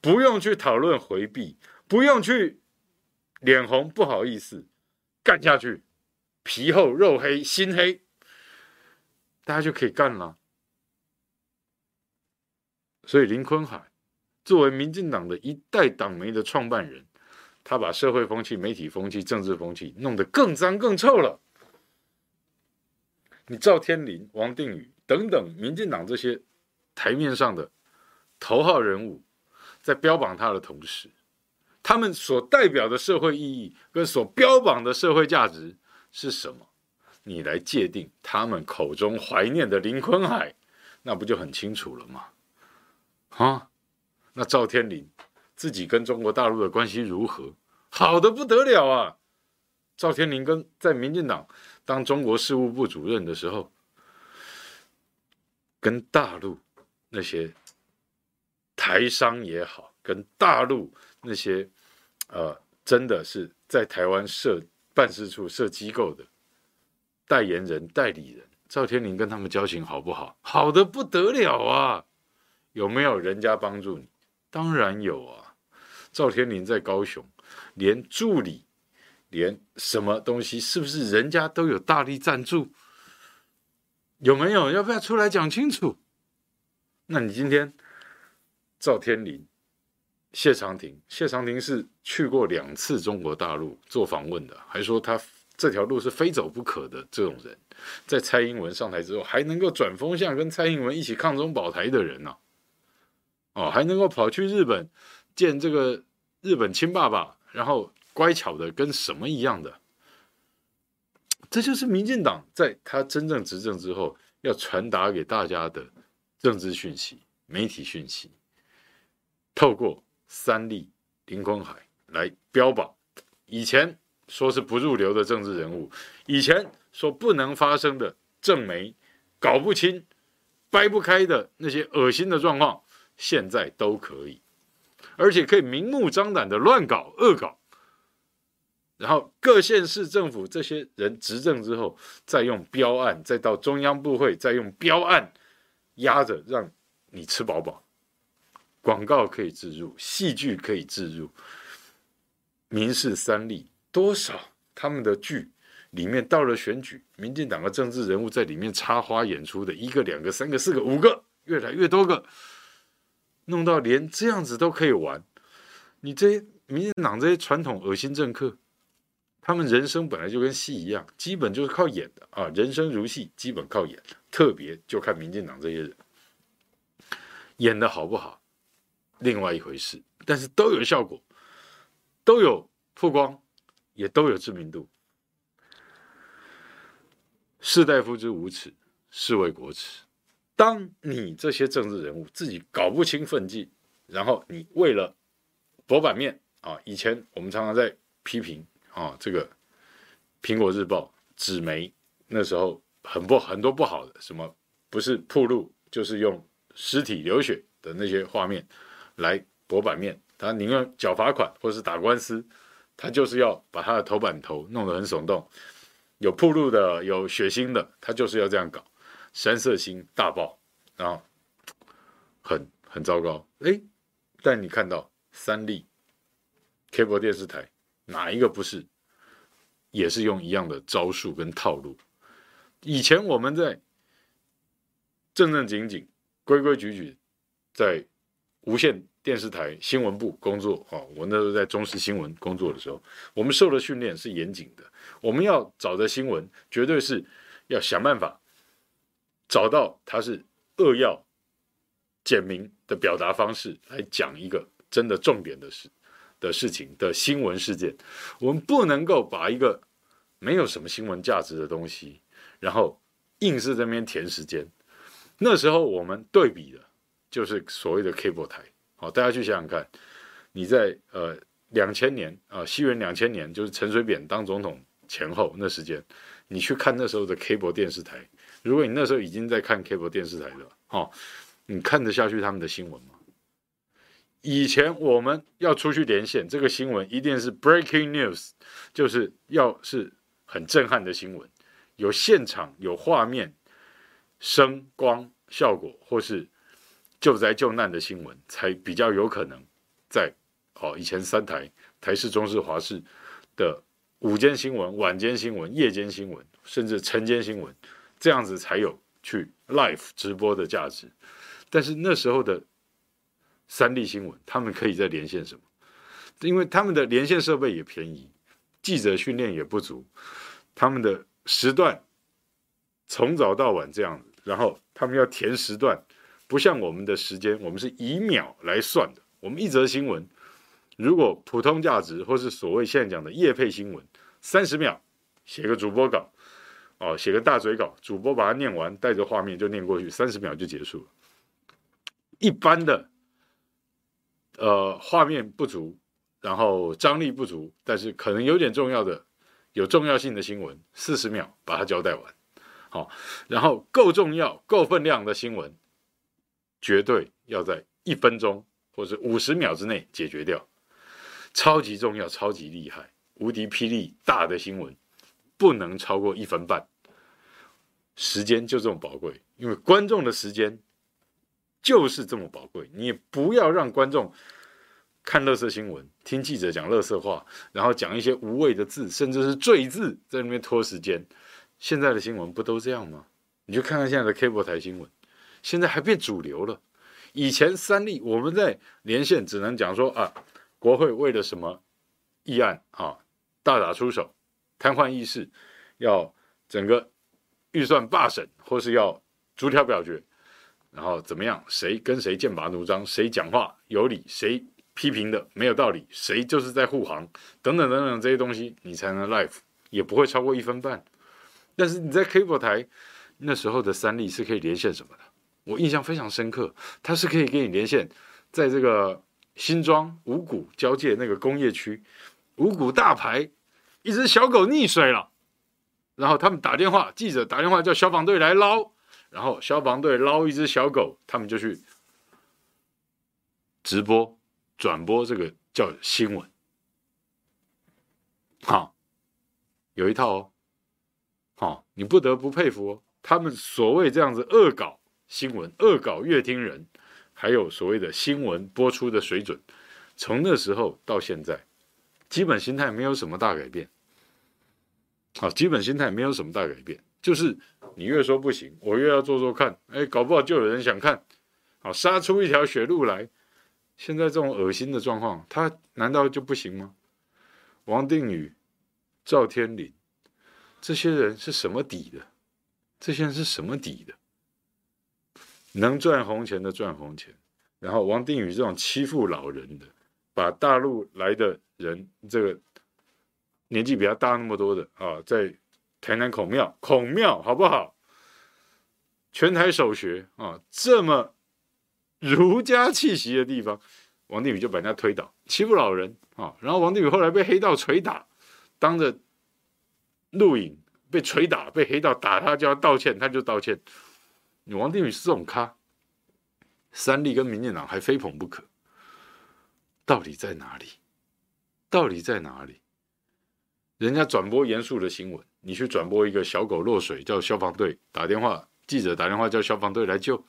不用去讨论回避，不用去脸红不好意思干下去，皮厚肉黑心黑，大家就可以干了。所以林坤海作为民进党的一代党媒的创办人。他把社会风气、媒体风气、政治风气弄得更脏更臭了。你赵天麟、王定宇等等民进党这些台面上的头号人物，在标榜他的同时，他们所代表的社会意义跟所标榜的社会价值是什么？你来界定他们口中怀念的林坤海，那不就很清楚了吗？啊，那赵天麟。自己跟中国大陆的关系如何？好的不得了啊！赵天麟跟在民进党当中国事务部主任的时候，跟大陆那些台商也好，跟大陆那些呃，真的是在台湾设办事处、设机构的代言人、代理人，赵天麟跟他们交情好不好？好的不得了啊！有没有人家帮助你？当然有啊！赵天麟在高雄，连助理，连什么东西，是不是人家都有大力赞助？有没有？要不要出来讲清楚？那你今天赵天麟、谢长廷，谢长廷是去过两次中国大陆做访问的，还说他这条路是非走不可的。这种人，在蔡英文上台之后，还能够转风向，跟蔡英文一起抗中保台的人呢、啊？哦，还能够跑去日本见这个。日本亲爸爸，然后乖巧的跟什么一样的，这就是民进党在他真正执政之后要传达给大家的政治讯息、媒体讯息。透过三立林坤海来标榜，以前说是不入流的政治人物，以前说不能发生的政媒搞不清、掰不开的那些恶心的状况，现在都可以。而且可以明目张胆的乱搞、恶搞，然后各县市政府这些人执政之后，再用标案，再到中央部会，再用标案压着，让你吃饱饱。广告可以置入，戏剧可以置入，民事三立多少他们的剧里面到了选举，民进党的政治人物在里面插花演出的一个、两个、三个、四个、五个，越来越多个。弄到连这样子都可以玩，你这些民进党这些传统恶心政客，他们人生本来就跟戏一样，基本就是靠演的啊，人生如戏，基本靠演。特别就看民进党这些人演的好不好，另外一回事。但是都有效果，都有曝光，也都有知名度。士大夫之无耻，是谓国耻。当你这些政治人物自己搞不清分际，然后你为了博版面啊，以前我们常常在批评啊，这个苹果日报纸媒那时候很不很多不好的，什么不是铺路，就是用尸体流血的那些画面来博版面，他宁愿缴罚款或是打官司，他就是要把他的头版头弄得很耸动。有铺路的，有血腥的，他就是要这样搞，三色星大爆，然后很很糟糕。哎，但你看到三立 cable 电视台哪一个不是，也是用一样的招数跟套路？以前我们在正正经经、规规矩矩在无线电视台新闻部工作啊，我那时候在中时新闻工作的时候，我们受的训练是严谨的。我们要找的新闻，绝对是要想办法找到它是扼要、简明的表达方式来讲一个真的重点的事的事情的新闻事件。我们不能够把一个没有什么新闻价值的东西，然后硬是在那边填时间。那时候我们对比的就是所谓的 cable 台。好，大家去想想看，你在呃两千年啊，西元两千年，就是陈水扁当总统。前后那时间，你去看那时候的 cable 电视台，如果你那时候已经在看 cable 电视台的，哦，你看得下去他们的新闻吗？以前我们要出去连线，这个新闻一定是 breaking news，就是要是很震撼的新闻，有现场有画面、声光效果，或是救灾救难的新闻，才比较有可能在哦，以前三台台视、中视、华视的。午间新闻、晚间新闻、夜间新闻，甚至晨间新闻，这样子才有去 live 直播的价值。但是那时候的三立新闻，他们可以在连线什么？因为他们的连线设备也便宜，记者训练也不足，他们的时段从早到晚这样，然后他们要填时段，不像我们的时间，我们是以秒来算的，我们一则新闻。如果普通价值，或是所谓现在讲的业配新闻，三十秒写个主播稿，哦，写个大嘴稿，主播把它念完，带着画面就念过去，三十秒就结束了。一般的，呃，画面不足，然后张力不足，但是可能有点重要的、有重要性的新闻，四十秒把它交代完，好，然后够重要、够分量的新闻，绝对要在一分钟或者五十秒之内解决掉。超级重要、超级厉害、无敌霹雳大的新闻，不能超过一分半。时间就这么宝贵，因为观众的时间就是这么宝贵。你不要让观众看乐色新闻，听记者讲乐色话，然后讲一些无谓的字，甚至是赘字，在那边拖时间。现在的新闻不都这样吗？你就看看现在的 cable 台新闻，现在还变主流了。以前三立我们在连线只能讲说啊。国会为了什么议案啊，大打出手，瘫痪议事，要整个预算罢审，或是要逐条表决，然后怎么样？谁跟谁剑拔弩张？谁讲话有理？谁批评的没有道理？谁就是在护航？等等等等这些东西，你才能 live，也不会超过一分半。但是你在 cable 台那时候的三立是可以连线什么的？我印象非常深刻，它是可以给你连线，在这个。新庄五股交界那个工业区，五股大排，一只小狗溺水了，然后他们打电话，记者打电话叫消防队来捞，然后消防队捞一只小狗，他们就去直播转播这个叫新闻，好，有一套哦，好，你不得不佩服哦，他们所谓这样子恶搞新闻，恶搞乐听人。还有所谓的新闻播出的水准，从那时候到现在，基本心态没有什么大改变。好，基本心态没有什么大改变，就是你越说不行，我越要做做看。哎，搞不好就有人想看，好，杀出一条血路来。现在这种恶心的状况，他难道就不行吗？王定宇赵天林，这些人是什么底的？这些人是什么底的？能赚红钱的赚红钱，然后王定宇这种欺负老人的，把大陆来的人，这个年纪比他大那么多的啊，在台南孔庙，孔庙好不好？全台首学啊，这么儒家气息的地方，王定宇就把人家推倒，欺负老人啊。然后王定宇后来被黑道捶打，当着录影被捶打，被黑道打他就要道歉，他就道歉。王定宇是这种咖，三立跟民进党还非捧不可，到底在哪里？到底在哪里？人家转播严肃的新闻，你去转播一个小狗落水，叫消防队打电话，记者打电话叫消防队来救。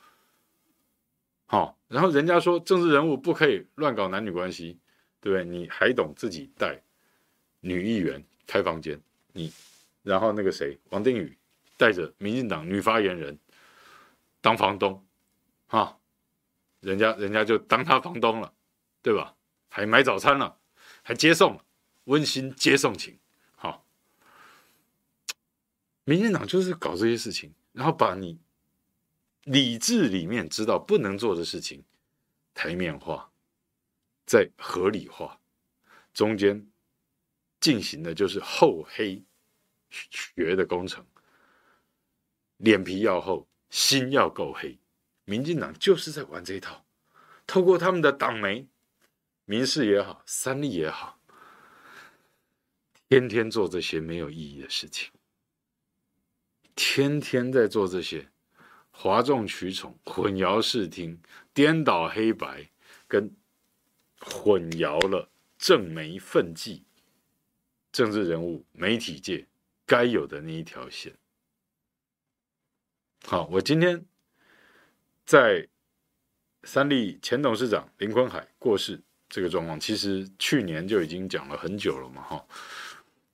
好，然后人家说政治人物不可以乱搞男女关系，对不对？你还懂自己带女议员开房间，你然后那个谁，王定宇带着民进党女发言人。当房东，哈，人家人家就当他房东了，对吧？还买早餐了，还接送，温馨接送情，好。民进党就是搞这些事情，然后把你理智里面知道不能做的事情台面化，再合理化，中间进行的就是厚黑学的工程，脸皮要厚。心要够黑，民进党就是在玩这一套，透过他们的党媒、民事也好、三立也好，天天做这些没有意义的事情，天天在做这些哗众取宠、混淆视听、颠倒黑白，跟混淆了政媒分际、政治人物、媒体界该有的那一条线。好，我今天在三立前董事长林坤海过世这个状况，其实去年就已经讲了很久了嘛，哈。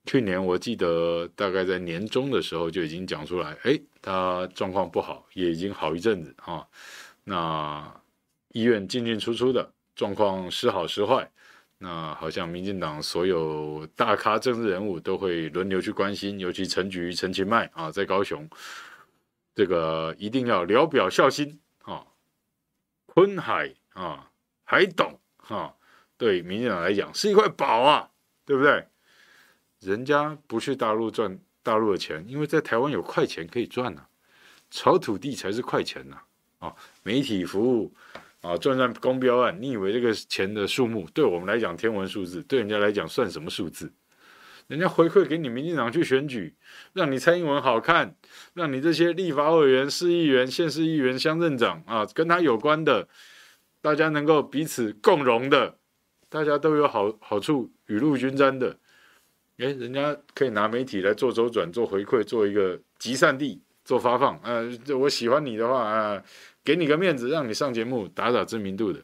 去年我记得大概在年中的时候就已经讲出来，哎，他状况不好，也已经好一阵子啊。那医院进进出出的状况时好时坏，那好像民进党所有大咖政治人物都会轮流去关心，尤其陈菊、陈其迈啊，在高雄。这个一定要聊表孝心啊！坤海啊，还懂啊？对民进党来讲是一块宝啊，对不对？人家不去大陆赚大陆的钱，因为在台湾有快钱可以赚呐、啊。炒土地才是快钱呐啊，啊！媒体服务啊，赚赚公标案，你以为这个钱的数目对我们来讲天文数字，对人家来讲算什么数字？人家回馈给你民进党去选举，让你蔡英文好看，让你这些立法委员、市议员、县市议员、乡镇长啊，跟他有关的，大家能够彼此共荣的，大家都有好好处，雨露均沾的。哎，人家可以拿媒体来做周转、做回馈、做一个集散地、做发放。呃，我喜欢你的话啊，给你个面子，让你上节目打打知名度的。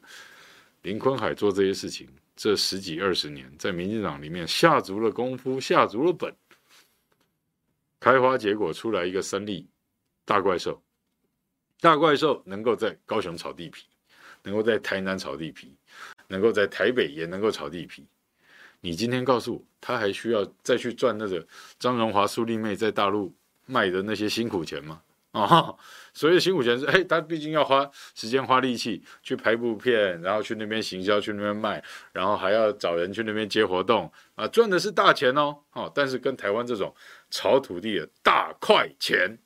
林坤海做这些事情。这十几二十年，在民进党里面下足了功夫，下足了本，开花结果出来一个三立大怪兽。大怪兽能够在高雄炒地皮，能够在台南炒地皮，能够在台北也能够炒地皮。你今天告诉我，他还需要再去赚那个张荣华、苏丽妹在大陆卖的那些辛苦钱吗？啊，所以辛苦钱是，哎，他毕竟要花时间、花力气去拍部片，然后去那边行销，去那边卖，然后还要找人去那边接活动，啊，赚的是大钱哦，哦，但是跟台湾这种炒土地的大块钱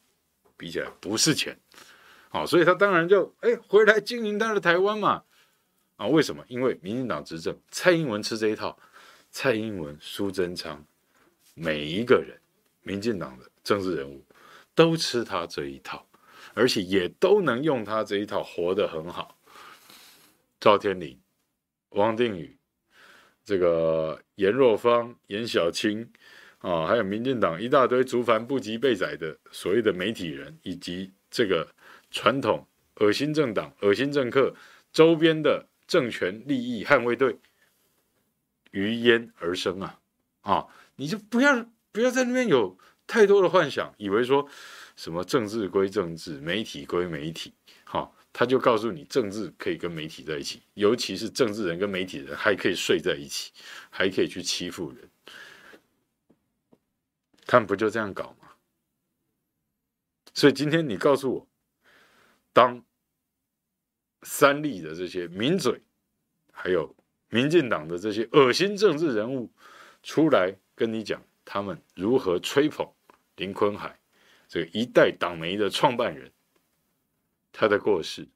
比起来，不是钱，哦，所以他当然就，哎，回来经营他的台湾嘛，啊，为什么？因为民进党执政，蔡英文吃这一套，蔡英文、苏贞昌，每一个人，民进党的政治人物。都吃他这一套，而且也都能用他这一套活得很好。赵天麟、王定宇、这个颜若芳、颜小青啊，还有民进党一大堆族繁不及被宰的所谓的媒体人，以及这个传统恶心政党、恶心政客周边的政权利益捍卫队，于焉而生啊！啊，你就不要不要在那边有。太多的幻想，以为说什么政治归政治，媒体归媒体，哈，他就告诉你政治可以跟媒体在一起，尤其是政治人跟媒体人还可以睡在一起，还可以去欺负人。他们不就这样搞吗？所以今天你告诉我，当三立的这些名嘴，还有民进党的这些恶心政治人物出来跟你讲，他们如何吹捧林坤海这个一代党媒的创办人，他的过世，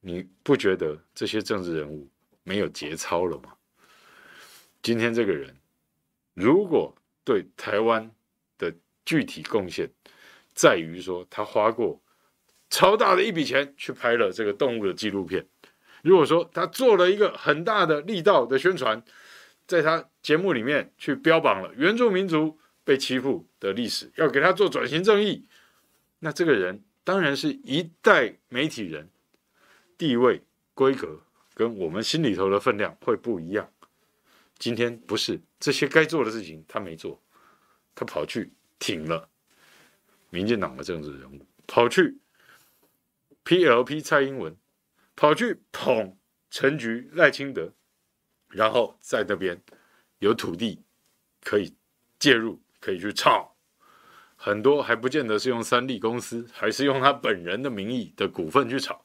你不觉得这些政治人物没有节操了吗？今天这个人，如果对台湾的具体贡献在于说他花过超大的一笔钱去拍了这个动物的纪录片，如果说他做了一个很大的力道的宣传，在他节目里面去标榜了原住民族被欺负的历史，要给他做转型正义，那这个人当然是一代媒体人，地位规格跟我们心里头的分量会不一样。今天不是这些该做的事情，他没做，他跑去挺了民进党的政治人物，跑去 PLP 蔡英文，跑去捧陈菊赖清德，然后在那边有土地可以介入，可以去炒，很多还不见得是用三立公司，还是用他本人的名义的股份去炒。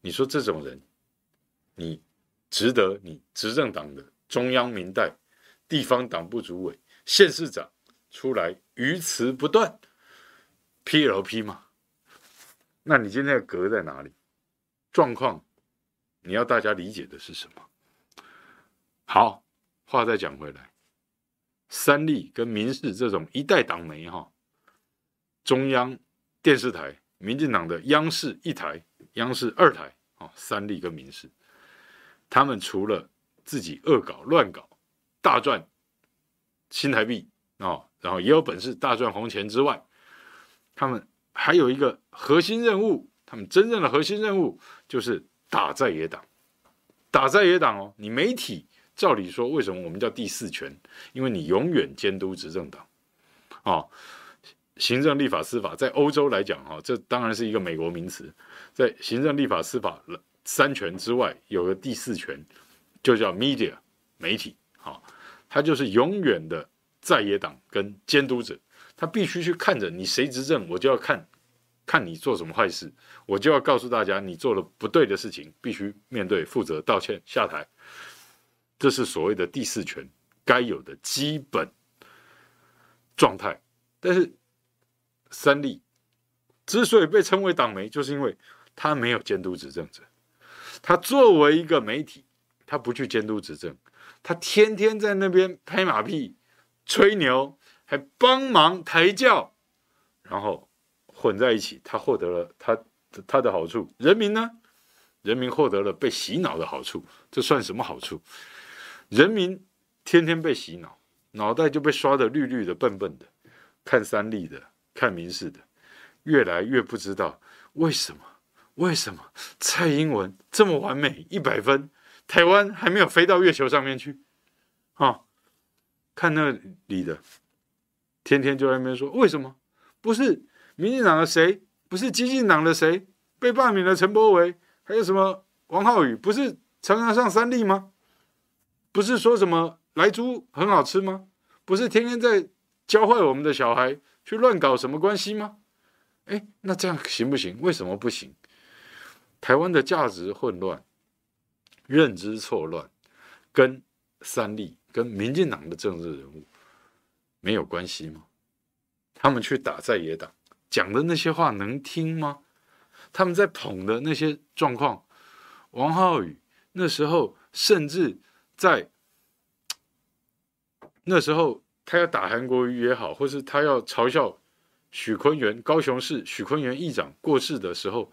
你说这种人，你值得你执政党的？中央民代、地方党部主委、县市长出来鱼词不断，PLP 吗？那你今天的格在哪里？状况你要大家理解的是什么？好，话再讲回来，三立跟民视这种一代党媒哈，中央电视台、民进党的央视一台、央视二台啊，三立跟民视，他们除了自己恶搞乱搞，大赚新台币哦，然后也有本事大赚红钱之外，他们还有一个核心任务，他们真正的核心任务就是打在野党，打在野党哦。你媒体照理说，为什么我们叫第四权？因为你永远监督执政党哦。行政、立法、司法，在欧洲来讲哈，这当然是一个美国名词，在行政、立法、司法三权之外，有个第四权。就叫 media 媒体，好，他就是永远的在野党跟监督者，他必须去看着你谁执政，我就要看看你做什么坏事，我就要告诉大家你做了不对的事情，必须面对负责道歉下台，这是所谓的第四权该有的基本状态。但是三立之所以被称为党媒，就是因为他没有监督执政者，他作为一个媒体。他不去监督执政，他天天在那边拍马屁、吹牛，还帮忙抬轿，然后混在一起。他获得了他他的好处，人民呢？人民获得了被洗脑的好处。这算什么好处？人民天天被洗脑，脑袋就被刷得绿绿的、笨笨的。看三立的，看民视的，越来越不知道为什么？为什么蔡英文这么完美，一百分？台湾还没有飞到月球上面去，啊、看那里的，天天就在那边说，为什么不是民进党的谁，不是激进党的谁被罢免了？陈柏维还有什么王浩宇，不是常常上三立吗？不是说什么莱猪很好吃吗？不是天天在教坏我们的小孩去乱搞什么关系吗？哎，那这样行不行？为什么不行？台湾的价值混乱。认知错乱，跟三立、跟民进党的政治人物没有关系吗？他们去打在野党讲的那些话能听吗？他们在捧的那些状况，王浩宇那时候甚至在那时候他要打韩国瑜也好，或是他要嘲笑许昆源高雄市许昆源议长过世的时候。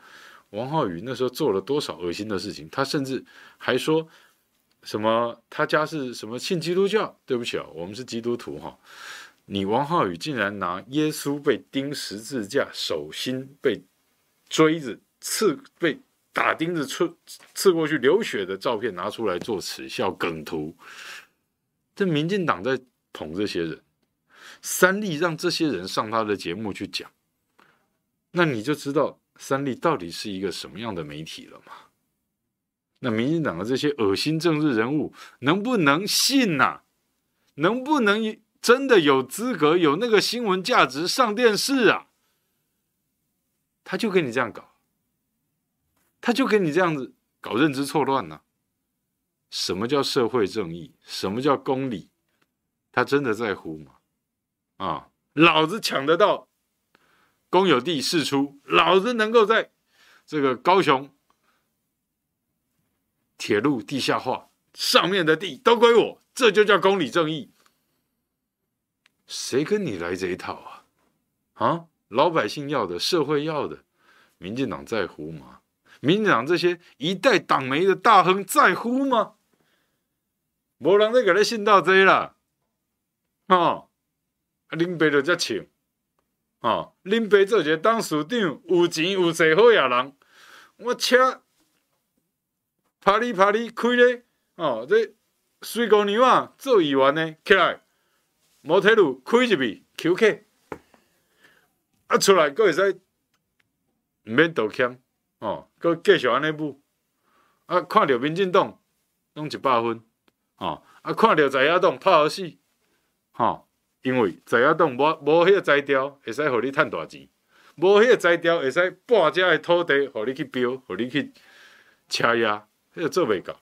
王浩宇那时候做了多少恶心的事情？他甚至还说什么他家是什么信基督教？对不起啊，我们是基督徒哈。你王浩宇竟然拿耶稣被钉十字架，手心被锥子刺，被打钉子刺刺过去流血的照片拿出来做耻笑梗图。这民进党在捧这些人，三立让这些人上他的节目去讲，那你就知道。三立到底是一个什么样的媒体了吗？那民进党的这些恶心政治人物能不能信呐、啊？能不能真的有资格、有那个新闻价值上电视啊，他就跟你这样搞，他就跟你这样子搞认知错乱呢、什么叫社会正义？什么叫公理？他真的在乎吗？啊，老子抢得到公有地释出，老子能够在这个高雄铁路地下化上面的地都归我，这就叫公理正义。谁跟你来这一套啊？啊，老百姓要的，社会要的，民进党在乎吗？民进党这些一代党媒的大亨在乎吗？无人再给他信到这啦，哦，林北就这请，哦，林北做一个董事长，有钱有势好野人，我车啪哩啪哩开咧，哦，这水姑娘啊做议员呢起来，摩铁路开入去，QK，啊出来，佫会使唔免道歉，哦，佫继续安尼舞，啊，看到民进党拢一百分。哦，啊，看到在野党拍好死，哈、哦，因为在野党无无迄个材料，会使互你趁大钱，无迄个材料会使半只的土地，互你去标，互你去车压，迄个做袂到。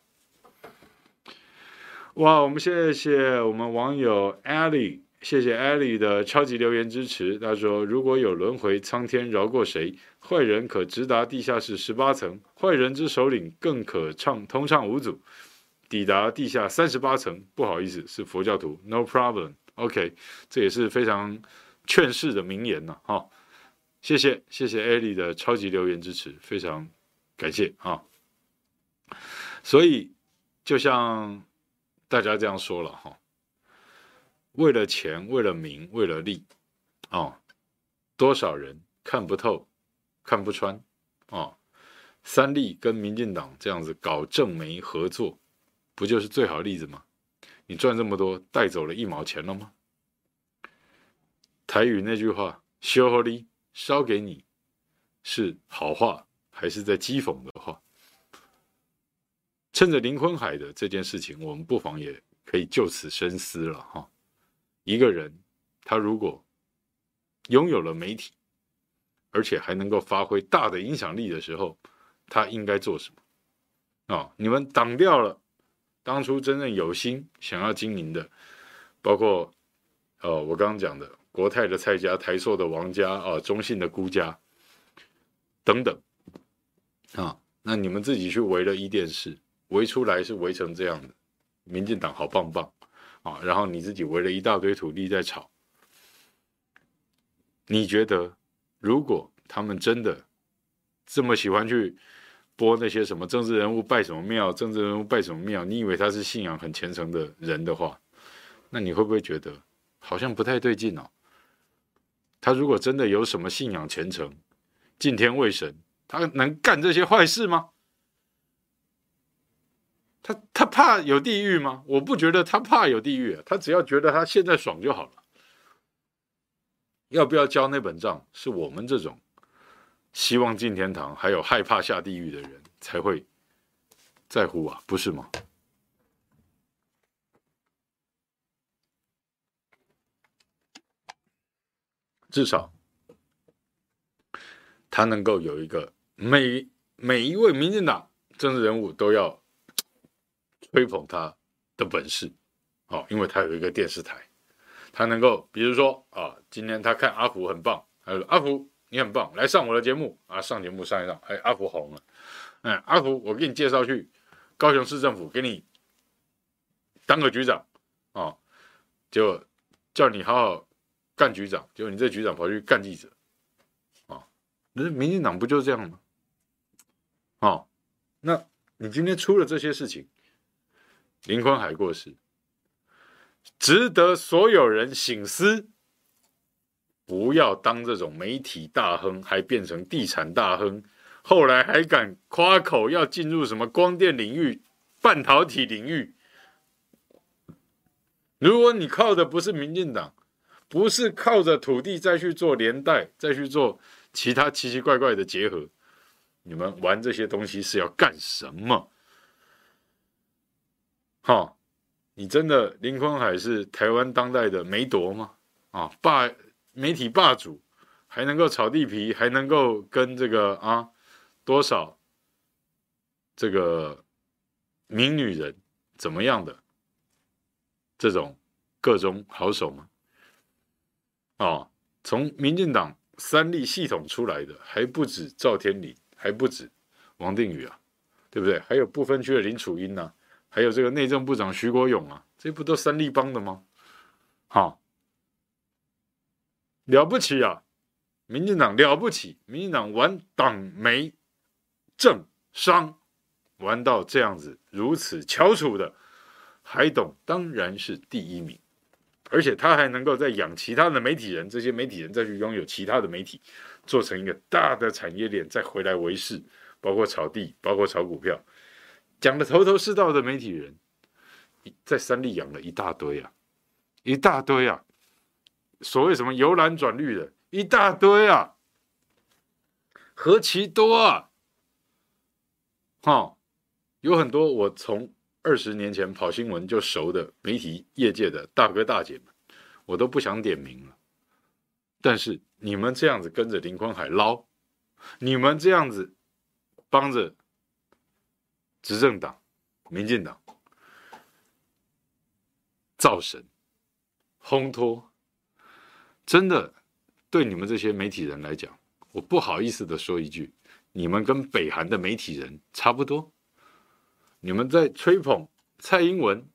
哇，我们谢谢我们网友 Ali，谢谢 Ellie 的超级留言支持。他说：“如果有轮回，苍天饶过谁？坏人可直达地下室十八层，坏人之首领更可畅通畅无阻。”抵达地下三十八层，不好意思，是佛教徒，No problem。OK，这也是非常劝世的名言呐，哈，谢谢谢谢艾莉的超级留言支持，非常感谢哈。所以就像大家这样说了哈，为了钱，为了名，为了利，哦，多少人看不透，看不穿，哦，三立跟民进党这样子搞政媒合作。不就是最好例子吗？你赚这么多，带走了一毛钱了吗？台语那句话“烧给你”，烧给你是好话还是在讥讽的话？趁着林坤海的这件事情，我们不妨也可以就此深思了哈。一个人他如果拥有了媒体，而且还能够发挥大的影响力的时候，他应该做什么？啊，你们挡掉了。当初真正有心想要经营的，包括，呃，我刚刚讲的国泰的蔡家、台塑的王家啊、呃，中信的辜家等等，啊，那你们自己去围了一电视，围出来是围成这样的，民进党好棒棒啊，然后你自己围了一大堆土地在炒，你觉得如果他们真的这么喜欢去？播那些什么政治人物拜什么庙，政治人物拜什么庙，你以为他是信仰很虔诚的人的话，那你会不会觉得好像不太对劲哦？他如果真的有什么信仰虔诚、敬天畏神，他能干这些坏事吗？他他怕有地狱吗？我不觉得他怕有地狱啊，他只要觉得他现在爽就好了。要不要交那本账，是我们这种。希望进天堂，还有害怕下地狱的人才会在乎啊，不是吗？至少他能够有一个每每一位民进党政治人物都要吹捧他的本事，哦，因为他有一个电视台，他能够比如说啊，今天他看阿福很棒，他说阿福。你很棒，来上我的节目啊！上节目上一上，哎，阿福红了，嗯，阿福，我给你介绍去高雄市政府，给你当个局长啊，就叫你好好干局长，结果你这局长跑去干记者啊！那民进党不就这样吗？哦，那你今天出了这些事情，林坤海过世，值得所有人醒思。不要当这种媒体大亨，还变成地产大亨，后来还敢夸口要进入什么光电领域、半导体领域。如果你靠的不是民进党，不是靠着土地再去做连带，再去做其他奇奇怪怪的结合，你们玩这些东西是要干什么？好，你真的林坤海是台湾当代的梅铎吗？啊，霸媒体霸主，还能够炒地皮，还能够跟这个啊多少这个名女人怎么样的这种个中好手吗？啊，从民进党三立系统出来的还不止赵天麟，还不止王定宇啊，对不对？还有不分区的林楚茵呢，还有这个内政部长徐国勇啊，这不都三立帮的吗？好。了不起啊！民进党了不起，民进党玩党媒政商玩到这样子如此翘楚的，海董当然是第一名，而且他还能够再养其他的媒体人，这些媒体人再去拥有其他的媒体，做成一个大的产业链，再回来维系，包括炒地，包括炒股票，讲的头头是道的媒体人，在三立养了一大堆啊，一大堆啊。所谓什么由蓝转绿的一大堆啊，何其多啊！哈，有很多我从二十年前跑新闻就熟的媒体业界的大哥大姐们，我都不想点名了。但是你们这样子跟着林坤海捞，你们这样子帮着执政党、民进党造神、烘托。真的，对你们这些媒体人来讲，我不好意思的说一句，你们跟北韩的媒体人差不多。你们在吹捧蔡英文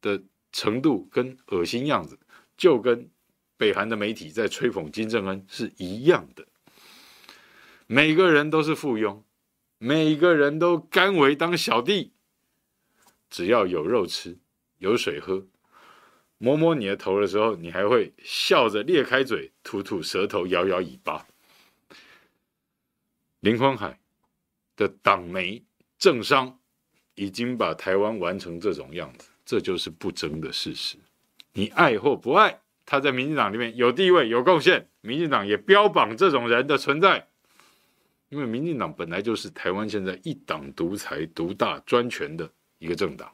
的程度跟恶心样子，就跟北韩的媒体在吹捧金正恩是一样的。每个人都是附庸，每个人都甘为当小弟，只要有肉吃，有水喝。摸摸你的头的时候，你还会笑着裂开嘴，吐吐舌头，摇摇尾巴。林坤海的党媒政商已经把台湾玩成这种样子，这就是不争的事实。你爱或不爱，他在民进党里面有地位、有贡献，民进党也标榜这种人的存在，因为民进党本来就是台湾现在一党独裁、独大、专权的一个政党。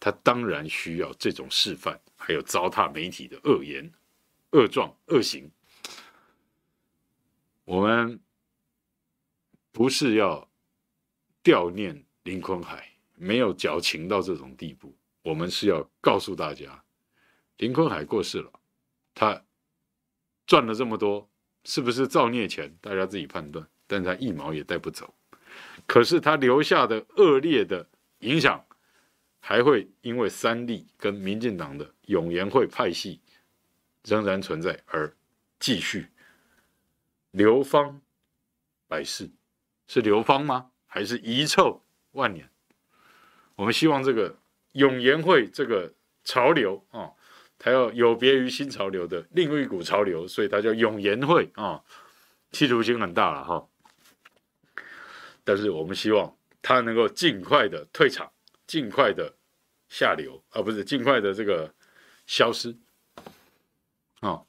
他当然需要这种示范，还有糟蹋媒体的恶言、恶状、恶行。我们不是要悼念林坤海，没有矫情到这种地步。我们是要告诉大家，林坤海过世了，他赚了这么多，是不是造孽钱？大家自己判断。但他一毛也带不走，可是他留下的恶劣的影响。还会因为三立跟民进党的永延会派系仍然存在而继续流芳百世，是流芳吗？还是遗臭万年？我们希望这个永延会这个潮流啊，它要有别于新潮流的另一股潮流，所以它叫永延会啊，企图心很大了哈。但是我们希望他能够尽快的退场。尽快的下流啊，不是尽快的这个消失啊、哦！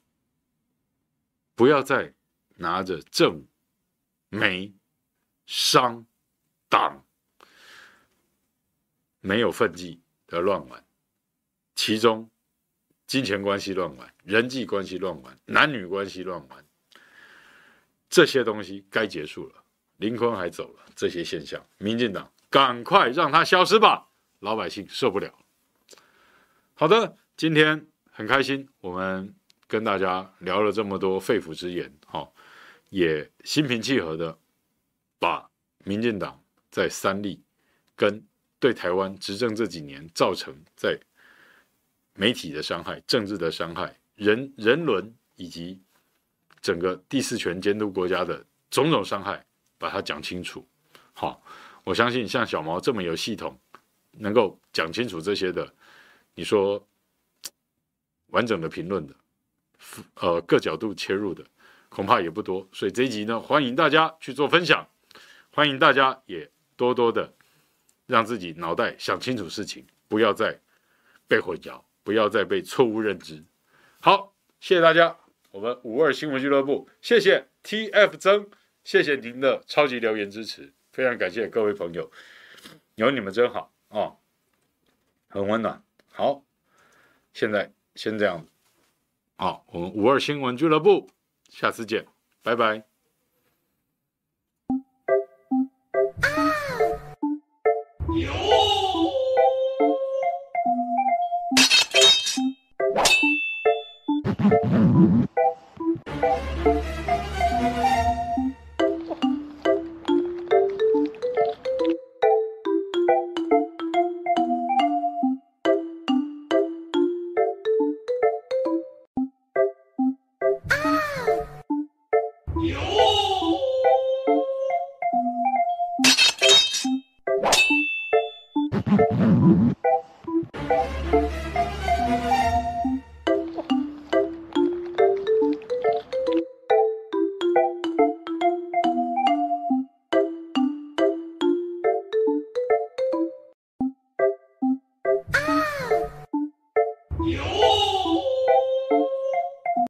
不要再拿着政、媒、商、党没有分际的乱玩，其中金钱关系乱玩，人际关系乱玩，男女关系乱玩，这些东西该结束了。林坤还走了，这些现象，民进党。赶快让它消失吧，老百姓受不了。好的，今天很开心，我们跟大家聊了这么多肺腑之言，哈，也心平气和的把民进党在三立跟对台湾执政这几年造成在媒体的伤害、政治的伤害、人人伦以及整个第四权监督国家的种种伤害，把它讲清楚，好。我相信像小毛这么有系统，能够讲清楚这些的，你说完整的评论的，呃，各角度切入的，恐怕也不多。所以这一集呢，欢迎大家去做分享，欢迎大家也多多的让自己脑袋想清楚事情，不要再被混淆，不要再被错误认知。好，谢谢大家，我们五二新闻俱乐部，谢谢 TF 曾，谢谢您的超级留言支持。非常感谢各位朋友，有你们真好啊、哦，很温暖，好，现在先这样。好，我们五二新闻俱乐部，下次见，拜拜。